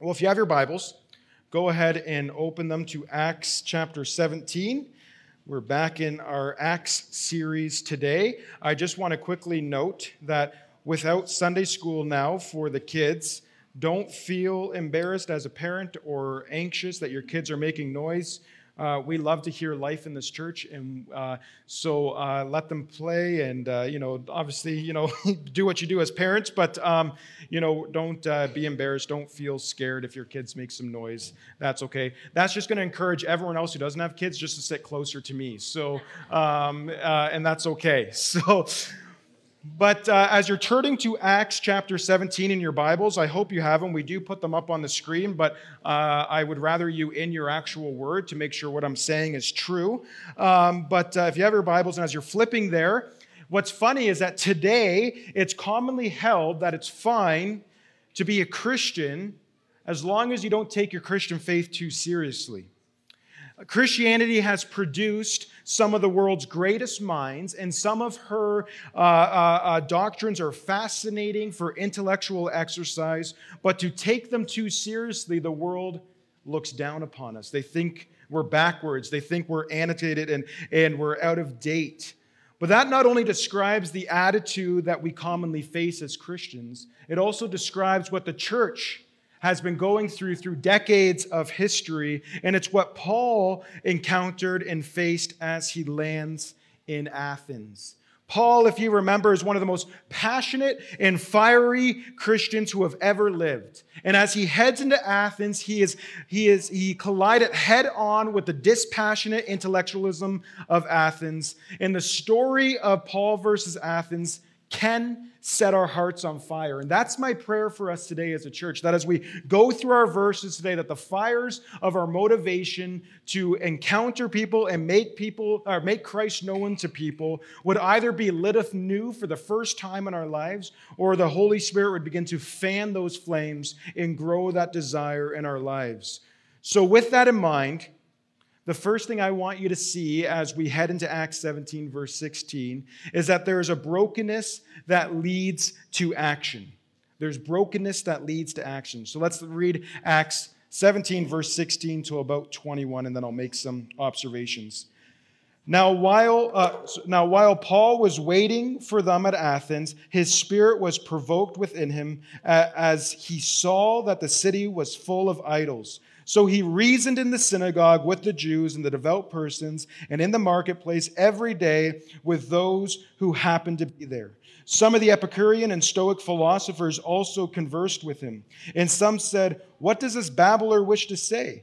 Well, if you have your Bibles, go ahead and open them to Acts chapter 17. We're back in our Acts series today. I just want to quickly note that without Sunday school now for the kids, don't feel embarrassed as a parent or anxious that your kids are making noise. Uh, we love to hear life in this church, and uh, so uh, let them play. And uh, you know, obviously, you know, do what you do as parents, but um, you know, don't uh, be embarrassed. Don't feel scared if your kids make some noise. That's okay. That's just going to encourage everyone else who doesn't have kids just to sit closer to me. So, um, uh, and that's okay. So. But uh, as you're turning to Acts chapter 17 in your Bibles, I hope you have them. We do put them up on the screen, but uh, I would rather you in your actual word to make sure what I'm saying is true. Um, but uh, if you have your Bibles and as you're flipping there, what's funny is that today it's commonly held that it's fine to be a Christian as long as you don't take your Christian faith too seriously. Christianity has produced some of the world's greatest minds, and some of her uh, uh, uh, doctrines are fascinating for intellectual exercise, but to take them too seriously, the world looks down upon us. They think we're backwards, they think we're annotated and, and we're out of date. But that not only describes the attitude that we commonly face as Christians, it also describes what the church has been going through through decades of history, and it's what Paul encountered and faced as he lands in Athens. Paul, if you remember, is one of the most passionate and fiery Christians who have ever lived. And as he heads into Athens, he is he is he collided head on with the dispassionate intellectualism of Athens. And the story of Paul versus Athens can set our hearts on fire. And that's my prayer for us today as a church that as we go through our verses today, that the fires of our motivation to encounter people and make people or make Christ known to people would either be lit anew for the first time in our lives, or the Holy Spirit would begin to fan those flames and grow that desire in our lives. So, with that in mind, the first thing I want you to see as we head into Acts 17, verse 16, is that there is a brokenness that leads to action. There's brokenness that leads to action. So let's read Acts 17, verse 16 to about 21, and then I'll make some observations. Now while, uh, now, while Paul was waiting for them at Athens, his spirit was provoked within him as he saw that the city was full of idols. So he reasoned in the synagogue with the Jews and the devout persons, and in the marketplace every day with those who happened to be there. Some of the Epicurean and Stoic philosophers also conversed with him, and some said, What does this babbler wish to say?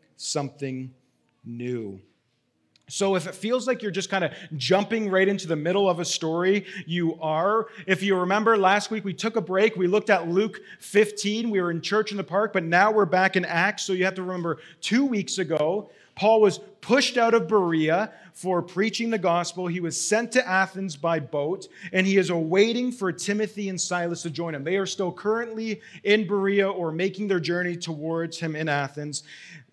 something new. So, if it feels like you're just kind of jumping right into the middle of a story, you are. If you remember last week, we took a break. We looked at Luke 15. We were in church in the park, but now we're back in Acts. So, you have to remember two weeks ago, Paul was pushed out of Berea for preaching the gospel. He was sent to Athens by boat, and he is awaiting for Timothy and Silas to join him. They are still currently in Berea or making their journey towards him in Athens.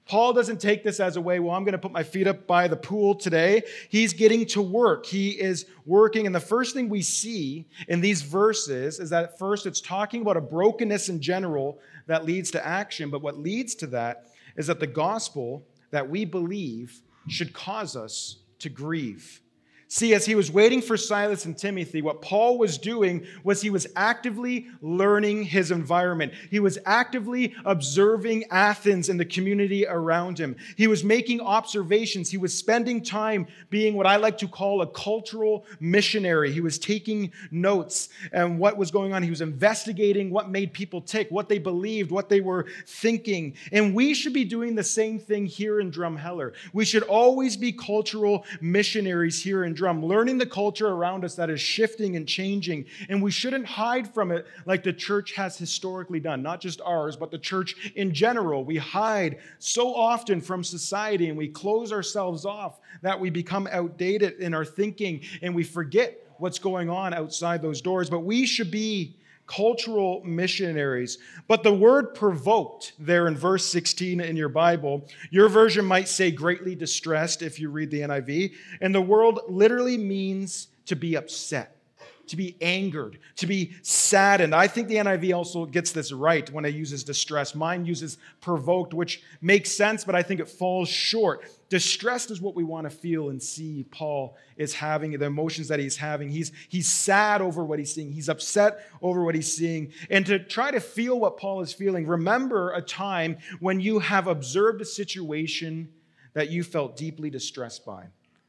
Paul doesn't take this as a way, well, I'm going to put my feet up by the pool today. He's getting to work. He is working. And the first thing we see in these verses is that at first it's talking about a brokenness in general that leads to action. But what leads to that is that the gospel that we believe should cause us to grieve. See, as he was waiting for Silas and Timothy, what Paul was doing was he was actively learning his environment. He was actively observing Athens and the community around him. He was making observations. He was spending time being what I like to call a cultural missionary. He was taking notes and what was going on. He was investigating what made people tick, what they believed, what they were thinking. And we should be doing the same thing here in Drumheller. We should always be cultural missionaries here in drum, learning the culture around us that is shifting and changing. And we shouldn't hide from it like the church has historically done, not just ours, but the church in general. We hide so often from society and we close ourselves off that we become outdated in our thinking and we forget what's going on outside those doors. But we should be cultural missionaries. But the word provoked there in verse 16 in your Bible, your version might say greatly distressed if you read the NIV. And the word literally means to be upset to be angered, to be saddened. I think the NIV also gets this right when it uses distress. Mine uses provoked, which makes sense, but I think it falls short. Distressed is what we want to feel and see Paul is having, the emotions that he's having. He's, he's sad over what he's seeing, he's upset over what he's seeing. And to try to feel what Paul is feeling, remember a time when you have observed a situation that you felt deeply distressed by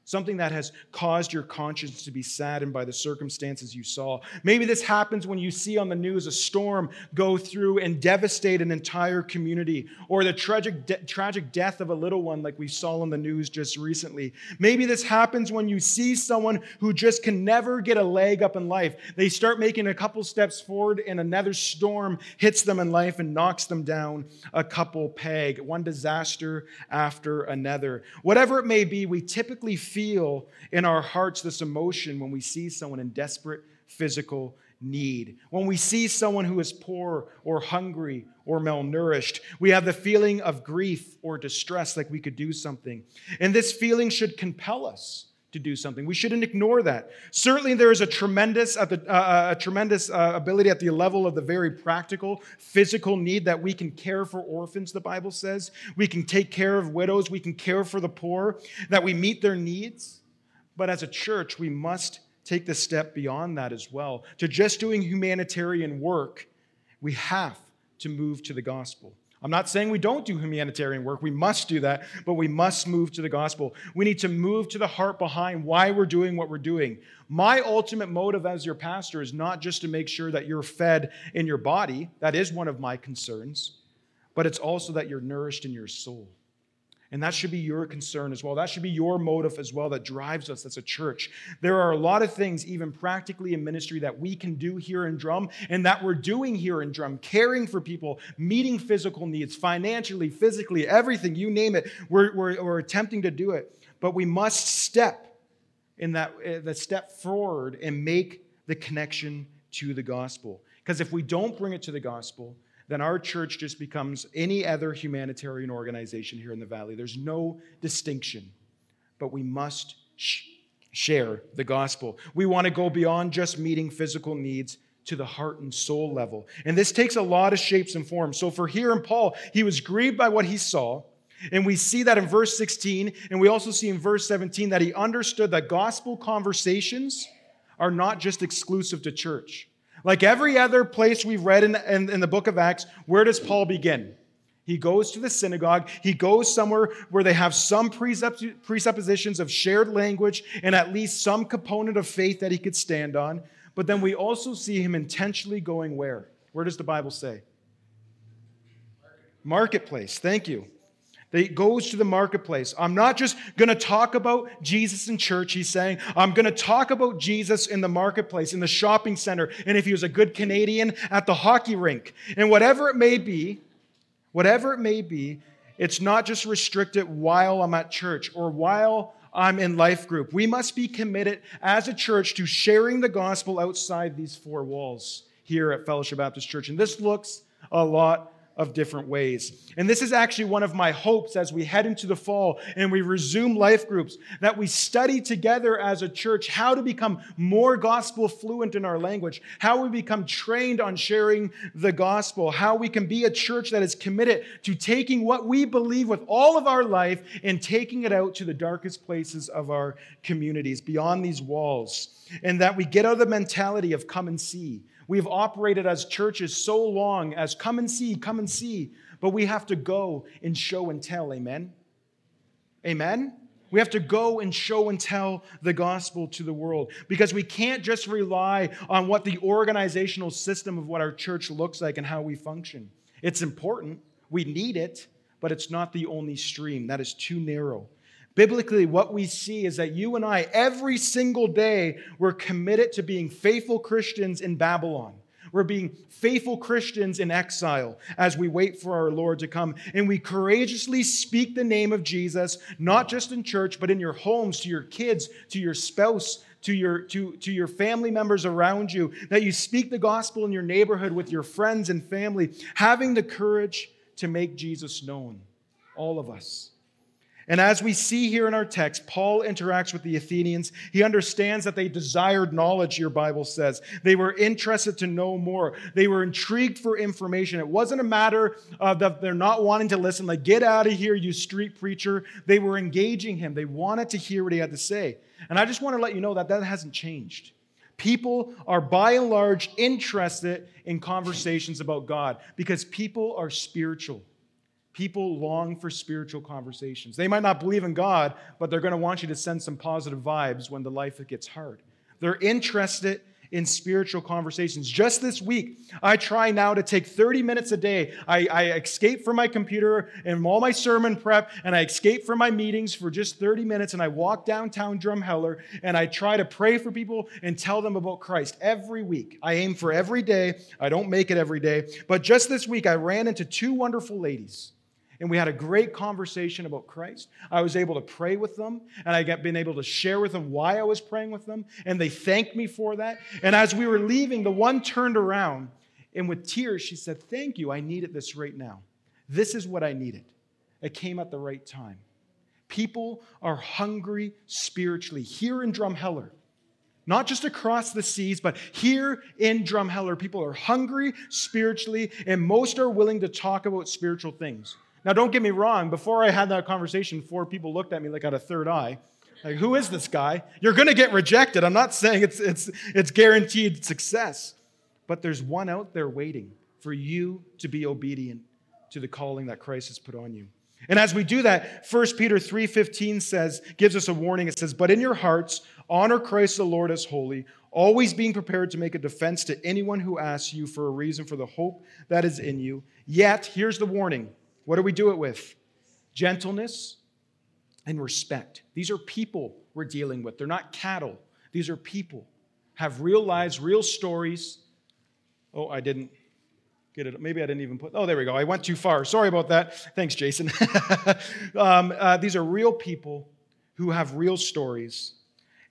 something that has caused your conscience to be saddened by the circumstances you saw. Maybe this happens when you see on the news a storm go through and devastate an entire community, or the tragic, de- tragic death of a little one, like we saw on the news just recently. Maybe this happens when you see someone who just can never get a leg up in life. They start making a couple steps forward, and another storm hits them in life and knocks them down a couple peg, one disaster after another. Whatever it may be, we typically feel feel in our hearts this emotion when we see someone in desperate physical need. When we see someone who is poor or hungry or malnourished, we have the feeling of grief or distress, like we could do something. And this feeling should compel us to do something. We shouldn't ignore that. Certainly, there is a tremendous, uh, uh, a tremendous uh, ability at the level of the very practical, physical need that we can care for orphans. The Bible says we can take care of widows, we can care for the poor, that we meet their needs. But as a church, we must take the step beyond that as well. To just doing humanitarian work, we have to move to the gospel. I'm not saying we don't do humanitarian work. We must do that, but we must move to the gospel. We need to move to the heart behind why we're doing what we're doing. My ultimate motive as your pastor is not just to make sure that you're fed in your body, that is one of my concerns, but it's also that you're nourished in your soul. And that should be your concern as well. That should be your motive as well that drives us as a church. There are a lot of things, even practically in ministry, that we can do here in Drum and that we're doing here in Drum, caring for people, meeting physical needs, financially, physically, everything, you name it. We're, we're, we're attempting to do it. But we must step in that, uh, the step forward and make the connection to the gospel. Because if we don't bring it to the gospel, then our church just becomes any other humanitarian organization here in the valley. There's no distinction, but we must sh- share the gospel. We want to go beyond just meeting physical needs to the heart and soul level. And this takes a lot of shapes and forms. So for here in Paul, he was grieved by what he saw. And we see that in verse 16, and we also see in verse 17 that he understood that gospel conversations are not just exclusive to church. Like every other place we've read in, in, in, the book of Acts, where does Paul begin? He goes to the synagogue. He goes somewhere where they have some presuppositions of shared language and at least some component of faith that he could stand on. But then we also see him intentionally going where? Where does the Bible say? Marketplace. Thank you that goes to the marketplace. I'm not just going to talk about Jesus in church, he's saying. I'm going to talk about Jesus in the marketplace, in the shopping center, and if he was a good Canadian, at the hockey rink. And whatever it may be, whatever it may be, it's not just restricted while I'm at church or while I'm in life group. We must be committed as a church to sharing the gospel outside these four walls here at Fellowship Baptist Church. And this looks a lot of different ways. And this is actually one of my hopes as we head into the fall and we resume life groups that we study together as a church how to become more gospel fluent in our language, how we become trained on sharing the gospel, how we can be a church that is committed to taking what we believe with all of our life and taking it out to the darkest places of our communities beyond these walls. And that we get out of the mentality of come and see We've operated as churches so long as come and see, come and see, but we have to go and show and tell. Amen? Amen? We have to go and show and tell the gospel to the world because we can't just rely on what the organizational system of what our church looks like and how we function. It's important, we need it, but it's not the only stream. That is too narrow. Biblically, what we see is that you and I, every single day, we're committed to being faithful Christians in Babylon. We're being faithful Christians in exile as we wait for our Lord to come. And we courageously speak the name of Jesus, not just in church, but in your homes, to your kids, to your spouse, to your, to, to your family members around you, that you speak the gospel in your neighborhood with your friends and family, having the courage to make Jesus known. All of us. And as we see here in our text, Paul interacts with the Athenians. He understands that they desired knowledge, your Bible says. They were interested to know more. They were intrigued for information. It wasn't a matter of that they're not wanting to listen, like, get out of here, you street preacher. They were engaging him. They wanted to hear what he had to say. And I just want to let you know that that hasn't changed. People are by and large interested in conversations about God because people are spiritual. People long for spiritual conversations. They might not believe in God, but they're going to want you to send some positive vibes when the life gets hard. They're interested in spiritual conversations. Just this week, I try now to take 30 minutes a day. I, I, escape from my computer and all my sermon prep, and I escape from my meetings for just 30 minutes, and I walk downtown Drumheller, and I try to pray for people and tell them about Christ every week. I aim for every day. I don't make it every day. But just this week, I ran into two wonderful ladies and we had a great conversation about Christ. I was able to pray with them, and I got been able to share with them why I was praying with them, and they thanked me for that. And as we were leaving, the one turned around, and with tears, she said, Thank you. I needed this right now. This is what I needed. It came at the right time. People are hungry spiritually here in Drumheller. Not just across the seas, but here in Drumheller, people are hungry spiritually, and most are willing to talk about spiritual things. Now, don't get me wrong, before I had that conversation, four people looked at me like I had a third eye. Like, who is this guy? You're going to get rejected. I'm not saying it's, it's, it's guaranteed success, but there's one out there waiting for you to be obedient to the calling that Christ has put on you. And as we do that, 1 Peter 3:15 says, gives us a warning. It says, But in your hearts, honor Christ the Lord as holy, always being prepared to make a defense to anyone who asks you for a reason for the hope that is in you. Yet, here's the warning what do we do it with? Gentleness and respect. These are people we're dealing with. They're not cattle. These are people. Have real lives, real stories. Oh, I didn't get it. Maybe I didn't even put. Oh, there we go. I went too far. Sorry about that. Thanks, Jason. um, uh, these are real people who have real stories,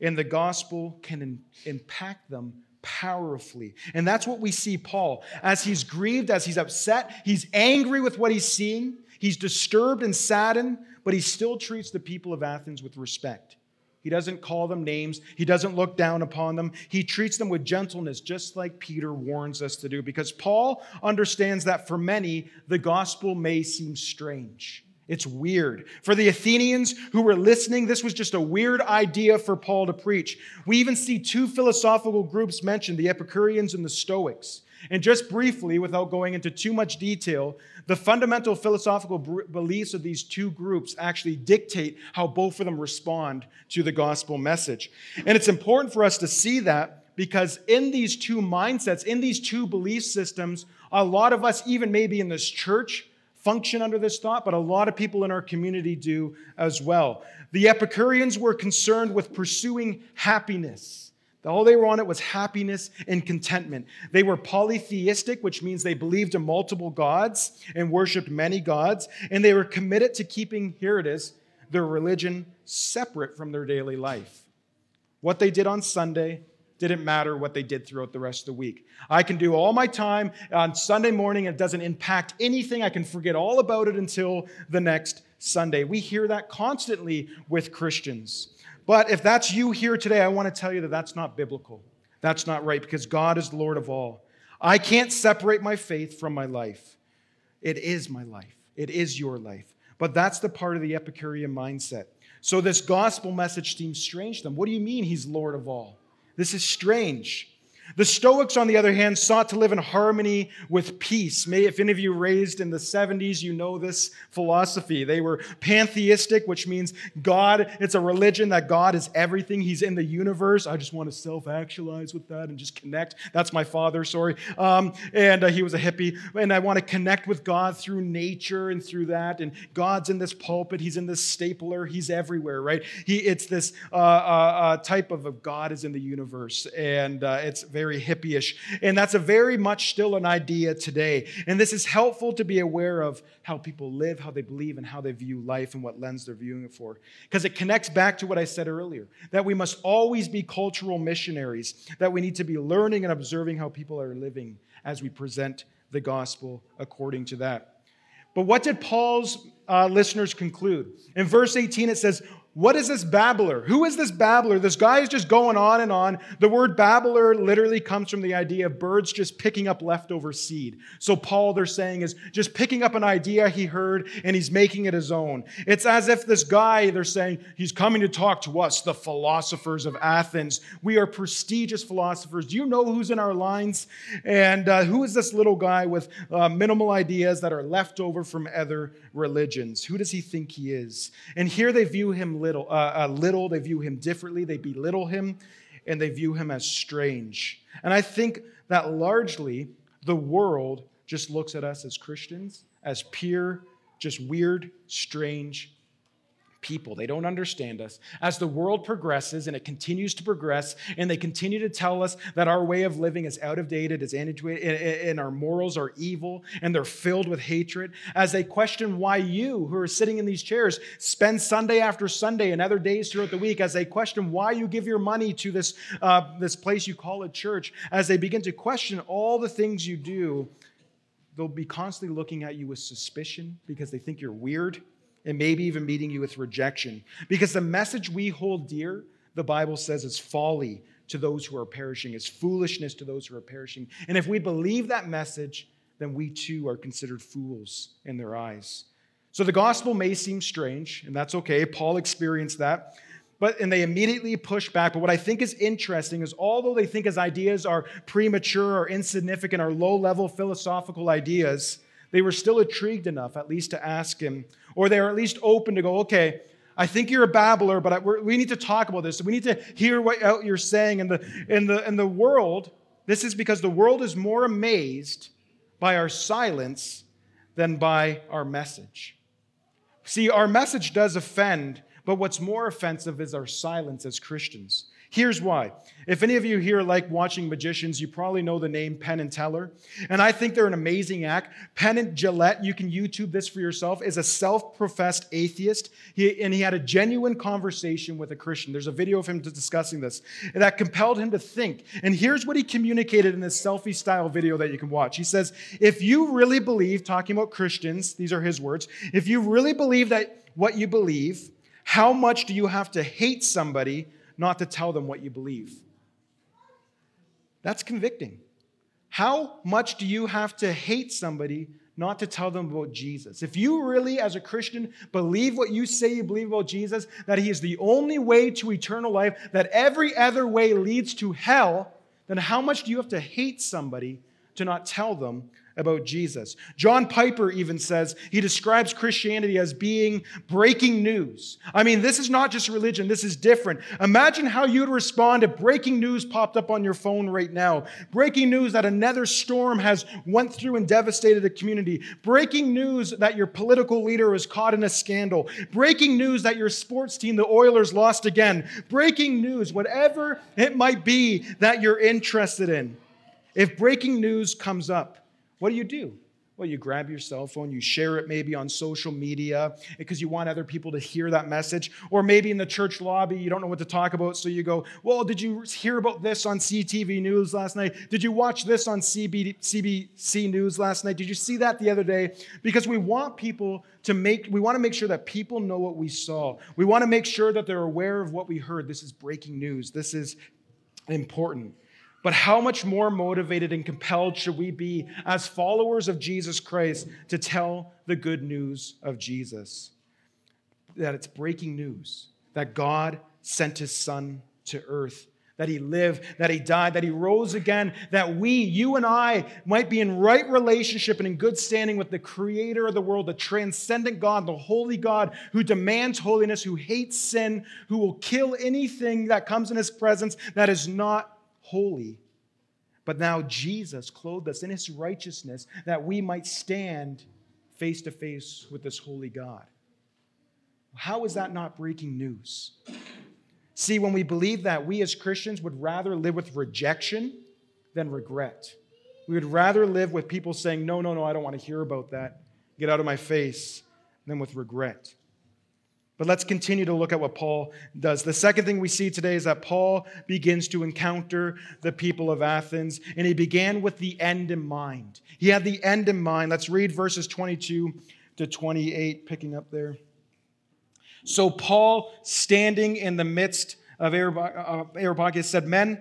and the gospel can in, impact them powerfully. And that's what we see Paul. As he's grieved, as he's upset, he's angry with what he's seeing, he's disturbed and saddened, but he still treats the people of Athens with respect. He doesn't call them names. He doesn't look down upon them. He treats them with gentleness, just like Peter warns us to do, because Paul understands that for many, the gospel may seem strange. It's weird. For the Athenians who were listening, this was just a weird idea for Paul to preach. We even see two philosophical groups mentioned the Epicureans and the Stoics. And just briefly, without going into too much detail, the fundamental philosophical beliefs of these two groups actually dictate how both of them respond to the gospel message. And it's important for us to see that because in these two mindsets, in these two belief systems, a lot of us, even maybe in this church, function under this thought, but a lot of people in our community do as well. The Epicureans were concerned with pursuing happiness. All they wanted was happiness and contentment. They were polytheistic, which means they believed in multiple gods and worshiped many gods, and they were committed to keeping, here it is, their religion separate from their daily life. What they did on Sunday didn't matter what they did throughout the rest of the week. I can do all my time on Sunday morning, it doesn't impact anything. I can forget all about it until the next Sunday. We hear that constantly with Christians. But if that's you here today, I want to tell you that that's not biblical. That's not right because God is Lord of all. I can't separate my faith from my life. It is my life, it is your life. But that's the part of the Epicurean mindset. So this gospel message seems strange to them. What do you mean he's Lord of all? This is strange. The Stoics, on the other hand, sought to live in harmony with peace. May, if any of you raised in the 70s, you know this philosophy. They were pantheistic, which means God, it's a religion that God is everything. He's in the universe. I just want to self actualize with that and just connect. That's my father, sorry. Um, and uh, he was a hippie. And I want to connect with God through nature and through that. And God's in this pulpit, He's in this stapler, He's everywhere, right? He, it's this uh, uh, uh type of God is in the universe. And uh, it's very hippie-ish. And that's a very much still an idea today. And this is helpful to be aware of how people live, how they believe, and how they view life and what lens they're viewing it for. Because it connects back to what I said earlier that we must always be cultural missionaries, that we need to be learning and observing how people are living as we present the gospel according to that. But what did Paul's uh, listeners conclude? In verse 18, it says, what is this babbler? Who is this babbler? This guy is just going on and on. The word babbler literally comes from the idea of birds just picking up leftover seed. So, Paul, they're saying, is just picking up an idea he heard and he's making it his own. It's as if this guy, they're saying, he's coming to talk to us, the philosophers of Athens. We are prestigious philosophers. Do you know who's in our lines? And uh, who is this little guy with uh, minimal ideas that are left over from other religions? Who does he think he is? And here they view him little, uh, little, they view him differently, they belittle him, and they view him as strange. And I think that largely the world just looks at us as Christians as pure, just weird, strange people. They don't understand us. As the world progresses and it continues to progress, and they continue to tell us that our way of living is out of date, it is antiquated, and our morals are evil, and they're filled with hatred, as they question why you, who are sitting in these chairs, spend Sunday after Sunday and other days throughout the week, as they question why you give your money to this, uh, this place you call a church, as they begin to question all the things you do, they'll be constantly looking at you with suspicion because they think you're weird and maybe even meeting you with rejection. Because the message we hold dear, the Bible says, is folly to those who are perishing, is foolishness to those who are perishing. And if we believe that message, then we too are considered fools in their eyes. So the gospel may seem strange, and that's okay. Paul experienced that. But and they immediately push back. But what I think is interesting is although they think his ideas are premature or insignificant or low-level philosophical ideas, they were still intrigued enough, at least, to ask him, or they were at least open to go, okay, I think you're a babbler, but we need to talk about this. We need to hear what you're saying. In the, in, the, in the world, this is because the world is more amazed by our silence than by our message. See, our message does offend, but what's more offensive is our silence as Christians. Here's why. If any of you here like watching magicians, you probably know the name Penn and Teller. And I think they're an amazing act. Penn and Jillette, you can YouTube this for yourself, is a self professed atheist. He, and he had a genuine conversation with a Christian. There's a video of him discussing this that compelled him to think. And here's what he communicated in this selfie style video that you can watch. He says, If you really believe, talking about Christians, these are his words, if you really believe that what you believe, how much do you have to hate somebody? Not to tell them what you believe. That's convicting. How much do you have to hate somebody not to tell them about Jesus? If you really, as a Christian, believe what you say you believe about Jesus, that He is the only way to eternal life, that every other way leads to hell, then how much do you have to hate somebody to not tell them about Jesus. John Piper even says he describes Christianity as being breaking news. I mean, this is not just religion, this is different. Imagine how you'd respond if breaking news popped up on your phone right now. Breaking news that another storm has went through and devastated a community. Breaking news that your political leader was caught in a scandal. Breaking news that your sports team, the Oilers, lost again. Breaking news, whatever it might be that you're interested in. If breaking news comes up, what do you do? Well, you grab your cell phone, you share it maybe on social media because you want other people to hear that message. Or maybe in the church lobby, you don't know what to talk about, so you go, Well, did you hear about this on CTV News last night? Did you watch this on CB, CBC News last night? Did you see that the other day? Because we want people to make, we want to make sure that people know what we saw. We want to make sure that they're aware of what we heard. This is breaking news, this is important. But how much more motivated and compelled should we be as followers of Jesus Christ to tell the good news of Jesus? That it's breaking news that God sent his son to earth, that he lived, that he died, that he rose again, that we, you and I, might be in right relationship and in good standing with the creator of the world, the transcendent God, the holy God who demands holiness, who hates sin, who will kill anything that comes in his presence that is not holy. But now Jesus clothed us in his righteousness that we might stand face to face with this holy God. How is that not breaking news? See, when we believe that, we as Christians would rather live with rejection than regret. We would rather live with people saying, No, no, no, I don't want to hear about that. Get out of my face, than with regret. But let's continue to look at what Paul does. The second thing we see today is that Paul begins to encounter the people of Athens, and he began with the end in mind. He had the end in mind. Let's read verses 22 to 28, picking up there. So Paul, standing in the midst of Areopagus, said, Men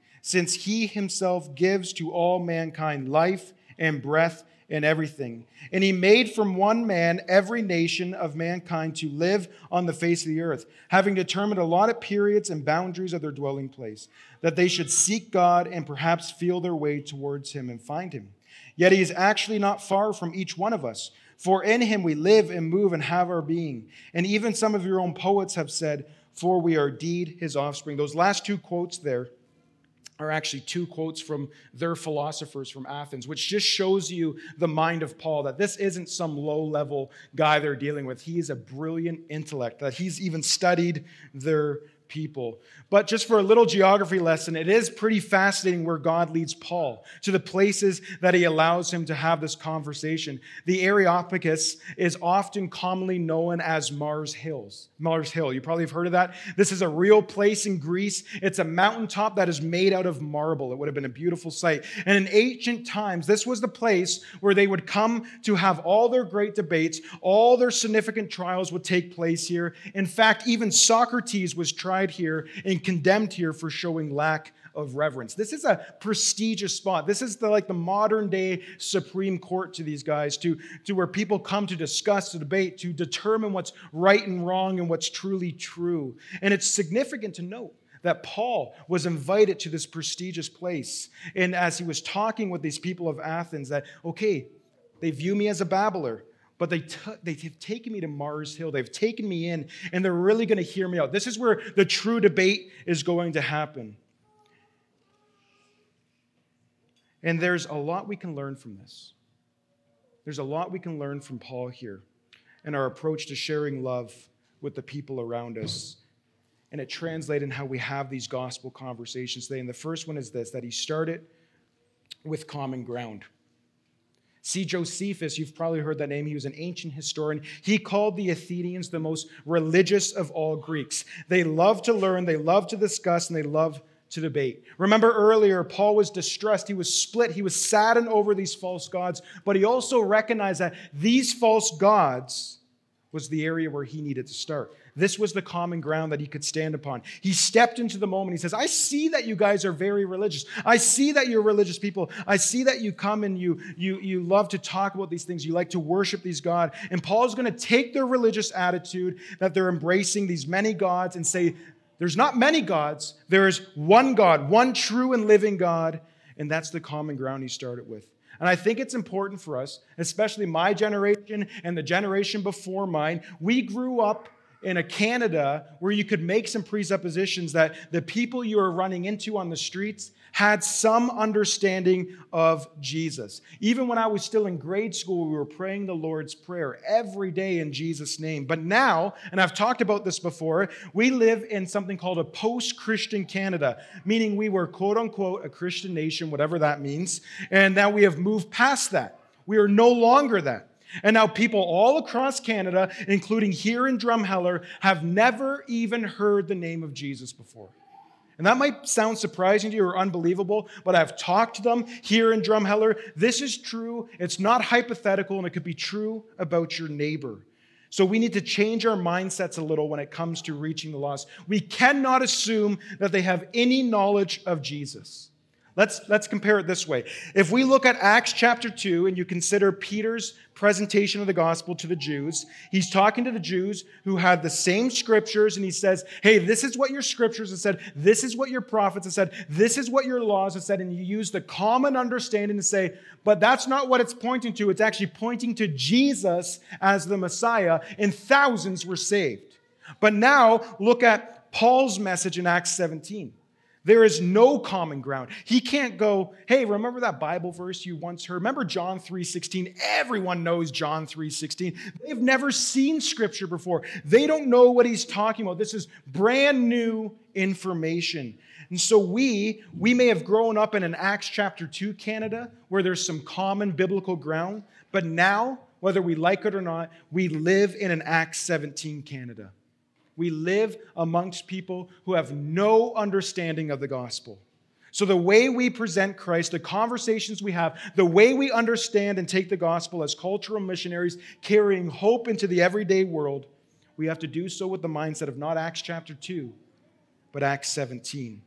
since he himself gives to all mankind life and breath and everything. And he made from one man every nation of mankind to live on the face of the earth, having determined allotted periods and boundaries of their dwelling place, that they should seek God and perhaps feel their way towards him and find him. Yet he is actually not far from each one of us. For in him we live and move and have our being. And even some of your own poets have said, For we are indeed his offspring. Those last two quotes there are actually two quotes from their philosophers from Athens, which just shows you the mind of Paul that this isn't some low level guy they're dealing with. He is a brilliant intellect, that he's even studied their people. But just for a little geography lesson, it is pretty fascinating where God leads Paul to the places that he allows him to have this conversation. The Areopagus is often commonly known as Mars Hills. Mars Hill. You probably have heard of that. This is a real place in Greece. It's a mountaintop that is made out of marble. It would have been a beautiful sight. And in ancient times, this was the place where they would come to have all their great debates, all their significant trials would take place here. In fact, even Socrates was tried here and condemned here for showing lack of reverence. This is a prestigious spot. This is the, like the modern day Supreme Court to these guys, to, to where people come to discuss, to debate, to determine what's right and wrong and what's truly true. And it's significant to note that Paul was invited to this prestigious place. And as he was talking with these people of Athens, that, okay, they view me as a babbler but they t- they've taken me to Mars Hill. They've taken me in, and they're really going to hear me out. This is where the true debate is going to happen. And there's a lot we can learn from this. There's a lot we can learn from Paul here and our approach to sharing love with the people around us. And it translates in how we have these gospel conversations today. And the first one is this that he started with common ground. See, Josephus, you've probably heard that name. He was an ancient historian. He called the Athenians the most religious of all Greeks. They love to learn, they love to discuss, and they love to debate. Remember earlier, Paul was distressed. He was split. He was saddened over these false gods, but he also recognized that these false gods was the area where he needed to start. This was the common ground that he could stand upon. He stepped into the moment. He says, I see that you guys are very religious. I see that you're religious people. I see that you come and you, you, you love to talk about these things. You like to worship these God. And Paul's going to take their religious attitude that they're embracing these many gods and say, there's not many gods. There is one God, one true and living God. And that's the common ground he started with. And I think it's important for us, especially my generation and the generation before mine. We grew up in a Canada where you could make some presuppositions that the people you are running into on the streets had some understanding of Jesus. Even when I was still in grade school, we were praying the Lord's Prayer every day in Jesus' name. But now, and I've talked about this before, we live in something called a post Christian Canada, meaning we were quote unquote a Christian nation, whatever that means, and now we have moved past that. We are no longer that. And now people all across Canada, including here in Drumheller, have never even heard the name of Jesus before. And that might sound surprising to you or unbelievable, but I've talked to them here in Drumheller. This is true. It's not hypothetical, and it could be true about your neighbor. So we need to change our mindsets a little when it comes to reaching the lost. We cannot assume that they have any knowledge of Jesus. Let's, let's compare it this way. If we look at Acts chapter 2 and you consider Peter's presentation of the gospel to the Jews, he's talking to the Jews who had the same scriptures and he says, Hey, this is what your scriptures have said. This is what your prophets have said. This is what your laws have said. And you use the common understanding to say, But that's not what it's pointing to. It's actually pointing to Jesus as the Messiah, and thousands were saved. But now look at Paul's message in Acts 17. There is no common ground. He can't go, hey, remember that Bible verse you once heard? Remember John 3:16? Everyone knows John 3:16. They've never seen scripture before. They don't know what he's talking about. This is brand new information. And so we, we may have grown up in an Acts chapter 2 Canada where there's some common biblical ground, but now, whether we like it or not, we live in an Acts 17 Canada. We live amongst people who have no understanding of the gospel. So, the way we present Christ, the conversations we have, the way we understand and take the gospel as cultural missionaries carrying hope into the everyday world, we have to do so with the mindset of not Acts chapter 2, but Acts 17.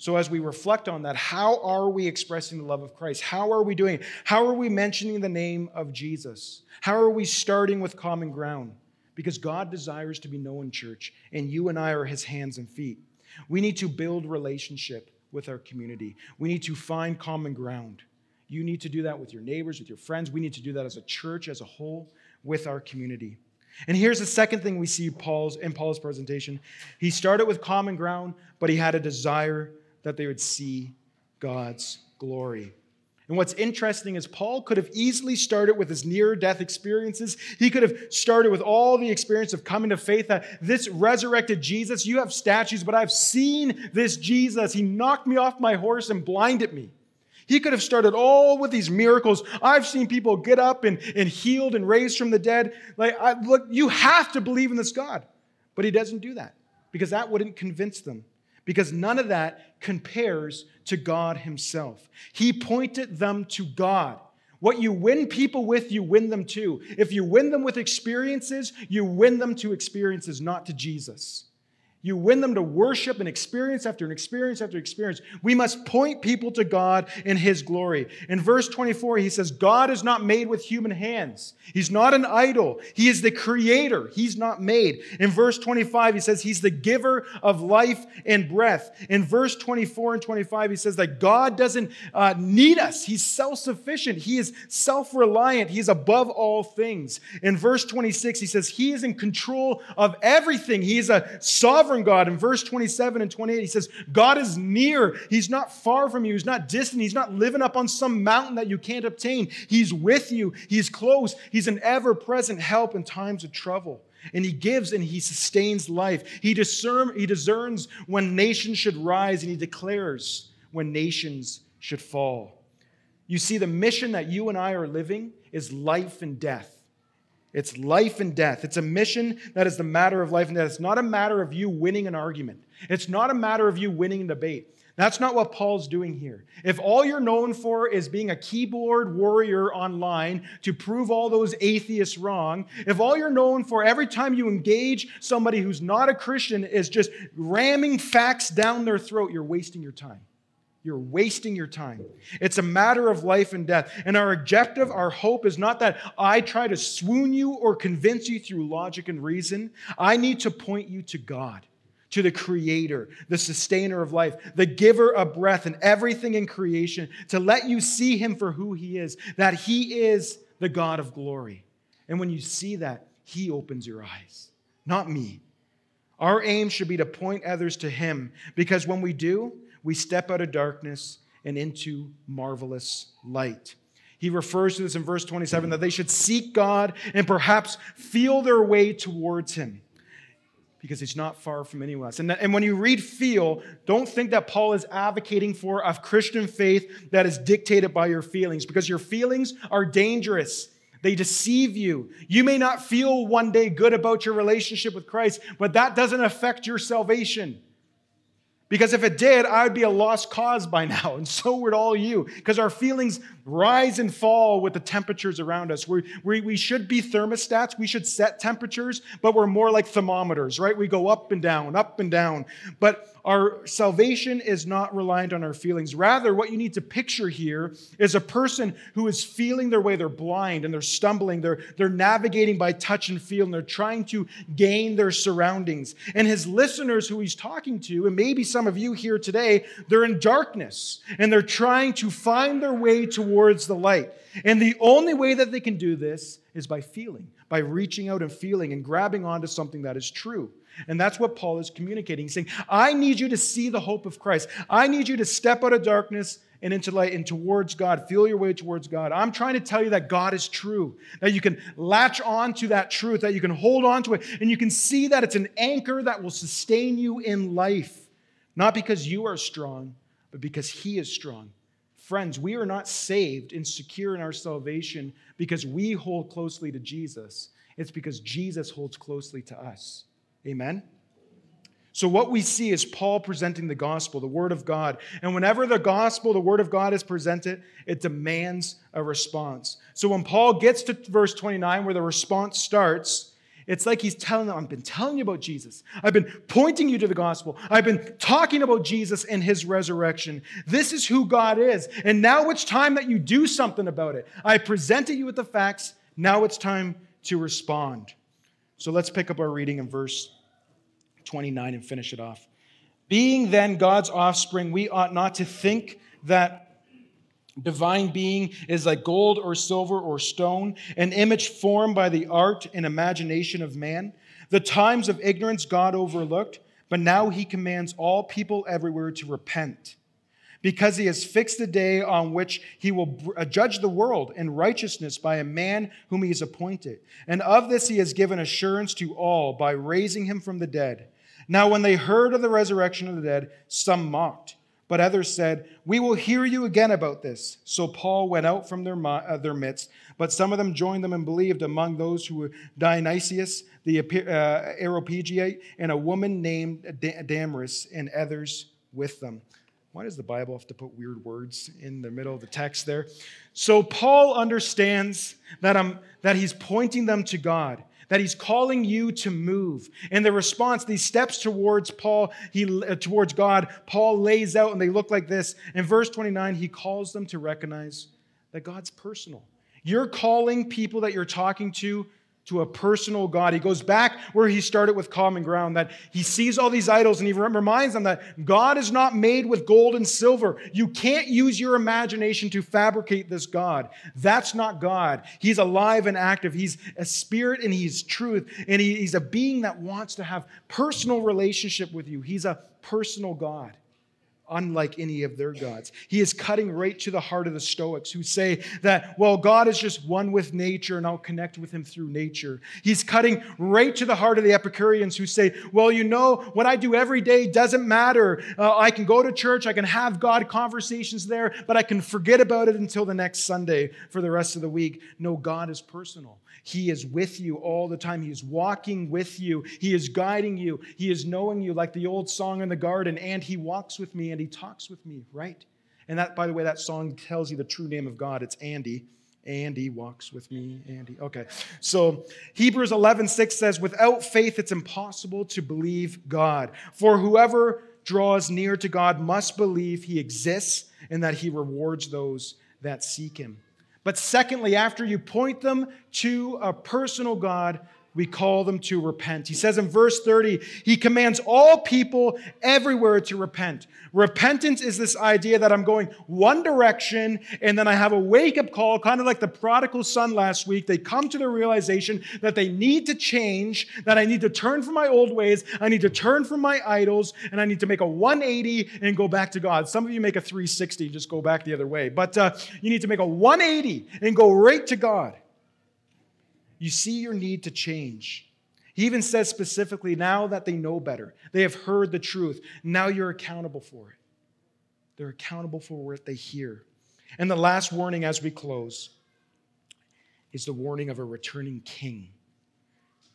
So, as we reflect on that, how are we expressing the love of Christ? How are we doing it? How are we mentioning the name of Jesus? How are we starting with common ground? Because God desires to be known, church, and you and I are his hands and feet. We need to build relationship with our community. We need to find common ground. You need to do that with your neighbors, with your friends. We need to do that as a church as a whole with our community. And here's the second thing we see Paul's in Paul's presentation. He started with common ground, but he had a desire that they would see God's glory. And what's interesting is Paul could have easily started with his near death experiences. He could have started with all the experience of coming to faith that this resurrected Jesus, you have statues, but I've seen this Jesus. He knocked me off my horse and blinded me. He could have started all with these miracles. I've seen people get up and, and healed and raised from the dead. Like, I, look, you have to believe in this God. But he doesn't do that because that wouldn't convince them because none of that compares to God Himself. He pointed them to God. What you win people with, you win them to. If you win them with experiences, you win them to experiences, not to Jesus. You win them to worship and experience after an experience after experience. We must point people to God in His glory. In verse 24, he says, God is not made with human hands. He's not an idol. He is the creator. He's not made. In verse 25, he says, He's the giver of life and breath. In verse 24 and 25, he says that God doesn't uh, need us. He's self sufficient. He is self reliant. He's above all things. In verse 26, he says, He is in control of everything. He is a sovereign sovereign God. In verse 27 and 28, he says, God is near. He's not far from you. He's not distant. He's not living up on some mountain that you can't obtain. He's with you. He's close. He's an ever present help in times of trouble. And he gives and he sustains life. He, discern, he discerns when nations should rise and he declares when nations should fall. You see, the mission that you and I are living is life and death. It's life and death. It's a mission that is the matter of life and death. It's not a matter of you winning an argument. It's not a matter of you winning a debate. That's not what Paul's doing here. If all you're known for is being a keyboard warrior online to prove all those atheists wrong, if all you're known for every time you engage somebody who's not a Christian is just ramming facts down their throat, you're wasting your time. You're wasting your time. It's a matter of life and death. And our objective, our hope is not that I try to swoon you or convince you through logic and reason. I need to point you to God, to the Creator, the sustainer of life, the giver of breath and everything in creation, to let you see Him for who He is, that He is the God of glory. And when you see that, He opens your eyes, not me. Our aim should be to point others to Him because when we do, we step out of darkness and into marvelous light. He refers to this in verse 27 that they should seek God and perhaps feel their way towards Him because He's not far from any of us. And, that, and when you read feel, don't think that Paul is advocating for a Christian faith that is dictated by your feelings because your feelings are dangerous. They deceive you. You may not feel one day good about your relationship with Christ, but that doesn't affect your salvation Because if it did, I would be a lost cause by now, and so would all you. Because our feelings rise and fall with the temperatures around us. we we, we should be thermostats, we should set temperatures, but we're more like thermometers, right? We go up and down, up and down. But our salvation is not reliant on our feelings. Rather, what you need to picture here is a person who is feeling their way. They're blind and they're stumbling. They're, they're navigating by touch and feel, and they're trying to gain their surroundings. And his listeners, who he's talking to, and maybe some of you here today, they're in darkness and they're trying to find their way towards the light. And the only way that they can do this is by feeling, by reaching out and feeling and grabbing onto something that is true. And that's what Paul is communicating. He's saying, I need you to see the hope of Christ. I need you to step out of darkness and into light and towards God. Feel your way towards God. I'm trying to tell you that God is true, that you can latch on to that truth, that you can hold on to it, and you can see that it's an anchor that will sustain you in life. Not because you are strong, but because He is strong. Friends, we are not saved and secure in our salvation because we hold closely to Jesus. It's because Jesus holds closely to us. Amen? So, what we see is Paul presenting the gospel, the word of God. And whenever the gospel, the word of God is presented, it demands a response. So, when Paul gets to verse 29, where the response starts, it's like he's telling them, I've been telling you about Jesus. I've been pointing you to the gospel. I've been talking about Jesus and his resurrection. This is who God is. And now it's time that you do something about it. I presented you with the facts. Now it's time to respond. So let's pick up our reading in verse 29 and finish it off. Being then God's offspring, we ought not to think that divine being is like gold or silver or stone, an image formed by the art and imagination of man. The times of ignorance God overlooked, but now he commands all people everywhere to repent because he has fixed a day on which he will uh, judge the world in righteousness by a man whom he has appointed. And of this he has given assurance to all by raising him from the dead. Now, when they heard of the resurrection of the dead, some mocked, but others said, We will hear you again about this. So Paul went out from their, uh, their midst, but some of them joined them and believed, among those who were Dionysius, the uh, Areopagite, and a woman named Damaris, and others with them. Why does the Bible have to put weird words in the middle of the text there? So Paul understands that, I'm, that he's pointing them to God, that he's calling you to move. And the response, these steps towards Paul, he uh, towards God, Paul lays out, and they look like this. In verse 29, he calls them to recognize that God's personal. You're calling people that you're talking to to a personal God. He goes back where he started with common ground, that he sees all these idols and he reminds them that God is not made with gold and silver. You can't use your imagination to fabricate this God. That's not God. He's alive and active. He's a spirit and he's truth. And he's a being that wants to have personal relationship with you. He's a personal God unlike any of their gods. He is cutting right to the heart of the Stoics who say that, well, God is just one with nature and I'll connect with him through nature. He's cutting right to the heart of the Epicureans who say, well, you know, what I do every day doesn't matter. Uh, I can go to church, I can have God conversations there, but I can forget about it until the next Sunday for the rest of the week. No, God is personal. He is with you all the time. He is walking with you. He is guiding you. He is knowing you, like the old song in the garden, and He walks with me He talks with me, right? And that, by the way, that song tells you the true name of God. It's Andy. Andy walks with me. Andy. Okay. So Hebrews 11, 6 says, Without faith, it's impossible to believe God. For whoever draws near to God must believe He exists and that He rewards those that seek Him. But secondly, after you point them to a personal God, we call them to repent. He says in verse 30, he commands all people everywhere to repent. Repentance is this idea that I'm going one direction and then I have a wake up call, kind of like the prodigal son last week. They come to the realization that they need to change, that I need to turn from my old ways, I need to turn from my idols, and I need to make a 180 and go back to God. Some of you make a 360 and just go back the other way, but uh, you need to make a 180 and go right to God you see your need to change. He even says specifically, now that they know better, they have heard the truth, now you're accountable for it. They're accountable for what they hear. And the last warning as we close is the warning of a returning king.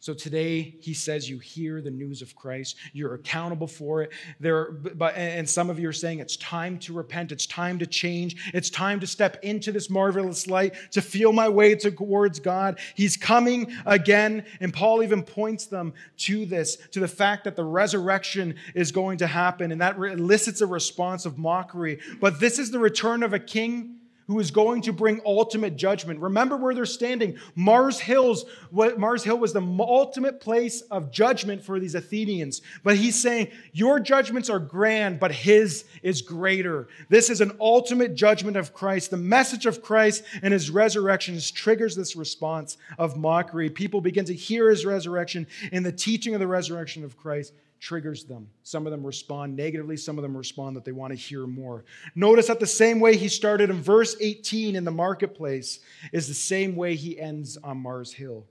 So today he says you hear the news of Christ, you're accountable for it. There, but and some of you are saying it's time to repent, it's time to change, it's time to step into this marvelous light, to feel my way towards God. He's coming again, and Paul even points them to this, to the fact that the resurrection is going to happen, and that elicits a response of mockery. But this is the return of a king who is going to bring ultimate judgment. Remember where they're standing. Mars Hills, what Mars Hill was the ultimate place of judgment for these Athenians. But he's saying, Your judgments are grand, but his is greater. This is an ultimate judgment of Christ. The message of Christ and his resurrection triggers this response of mockery. People begin to hear his resurrection and the teaching of the resurrection of Christ triggers them. Some of them respond negatively, some of them respond that they want to hear more. Notice that the same way he started in verse 18 in the marketplace is the same way he ends on Mars Hill.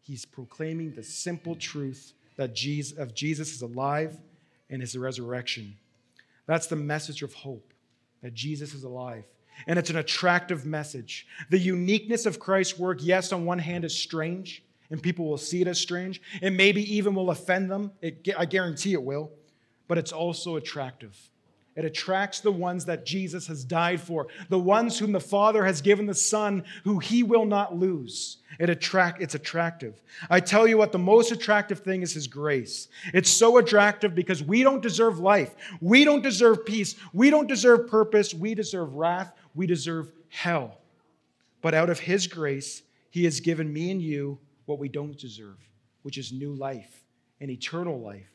He's proclaiming the simple truth that Jesus, of Jesus is alive and his resurrection. That's the message of hope, that Jesus is alive. And it's an attractive message. The uniqueness of Christ's work, yes, on one hand, is strange and people will see it as strange, It maybe even will offend them. It, I guarantee it will, but it's also attractive. It attracts the ones that Jesus has died for, the ones whom the Father has given the Son, who he will not lose. It attract, it's attractive. I tell you what, the most attractive thing is his grace. It's so attractive because we don't deserve life. We don't deserve peace. We don't deserve purpose. We deserve wrath. We deserve hell. But out of his grace, he has given me and you what we don't deserve, which is new life and eternal life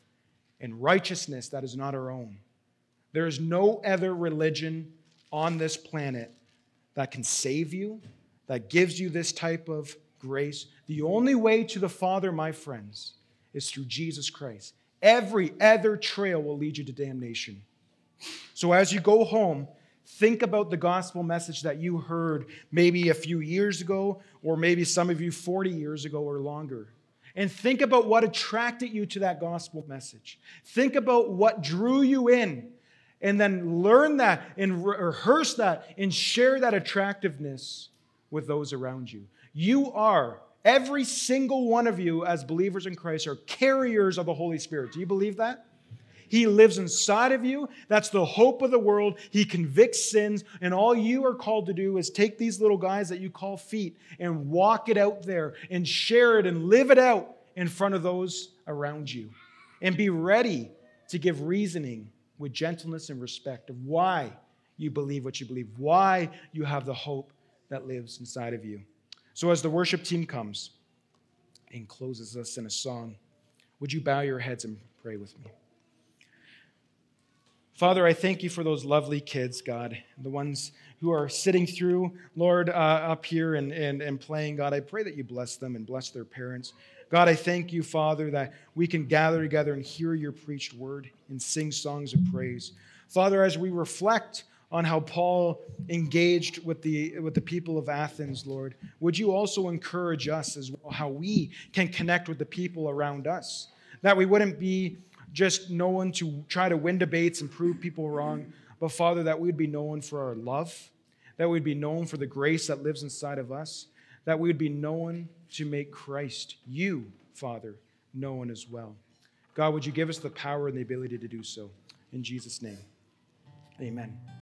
and righteousness that is not our own. There is no other religion on this planet that can save you, that gives you this type of grace. The only way to the Father, my friends, is through Jesus Christ. Every other trail will lead you to damnation. So as you go home, Think about the gospel message that you heard maybe a few years ago, or maybe some of you 40 years ago or longer. And think about what attracted you to that gospel message. Think about what drew you in, and then learn that and rehearse that and share that attractiveness with those around you. You are, every single one of you as believers in Christ, are carriers of the Holy Spirit. Do you believe that? He lives inside of you. That's the hope of the world. He convicts sins. And all you are called to do is take these little guys that you call feet and walk it out there and share it and live it out in front of those around you. And be ready to give reasoning with gentleness and respect of why you believe what you believe, why you have the hope that lives inside of you. So, as the worship team comes and closes us in a song, would you bow your heads and pray with me? Father, I thank you for those lovely kids, God, the ones who are sitting through, Lord, uh, up here and, and, and playing. God, I pray that you bless them and bless their parents. God, I thank you, Father, that we can gather together and hear your preached word and sing songs of praise. Father, as we reflect on how Paul engaged with the, with the people of Athens, Lord, would you also encourage us as well how we can connect with the people around us? That we wouldn't be just known to try to win debates and prove people wrong, but Father, that we'd be known for our love, that we'd be known for the grace that lives inside of us, that we'd be known to make Christ, you, Father, known as well. God, would you give us the power and the ability to do so? In Jesus' name, amen.